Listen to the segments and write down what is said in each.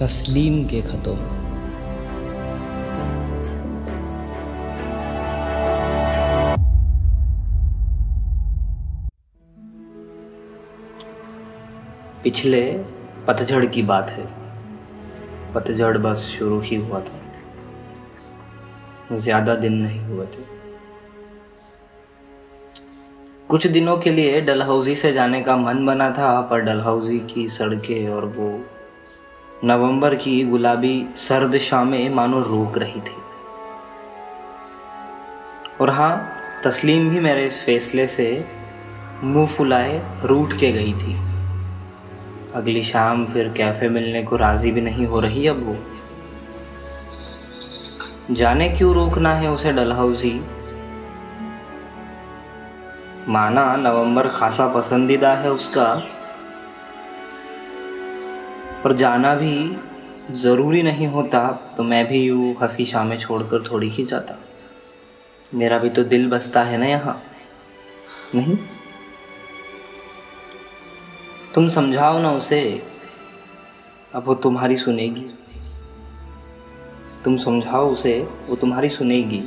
تسلیم کے خطوں میں۔ پچھلے پتجھڑ کی بات ہے۔ پتجھڑ بس شروع ہی ہوا تھا۔ زیادہ دن نہیں ہوئے تھے۔ کچھ دنوں کے لیے ڈل سے جانے کا من بنا تھا، پر ڈل ہاؤزی کی سڑکیں اور وہ نومبر کی گلابی سرد شامیں مانو روک رہی تھی۔ اور ہاں تسلیم بھی میرے اس فیصلے سے منہ پھلائے روٹ کے گئی تھی۔ اگلی شام پھر کیفے ملنے کو راضی بھی نہیں ہو رہی اب وہ۔ جانے کیوں روکنا ہے اسے ڈل ہاؤزی مانا نومبر خاصا پسندیدہ ہے اس کا۔ پر جانا بھی ضروری نہیں ہوتا، تو میں بھی یوں ہنسی شامیں چھوڑ کر تھوڑی ہی جاتا۔ میرا بھی تو دل بستا ہے نا یہاں۔ نہیں؟ تم سمجھاؤ نا اسے، اب وہ تمہاری سنے گی۔ تم سمجھاؤ اسے، وہ تمہاری سنے گی۔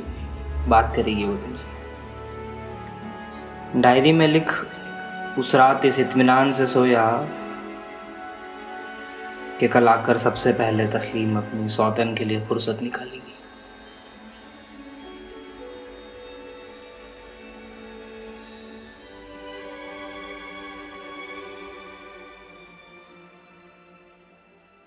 بات کرے گی وہ تم سے۔ ڈائری میں لکھ، اس رات اس اطمینان سے سویا کہ کل آ کر سب سے پہلے تسلیم اپنی سوتن کے لیے فرصت نکالی۔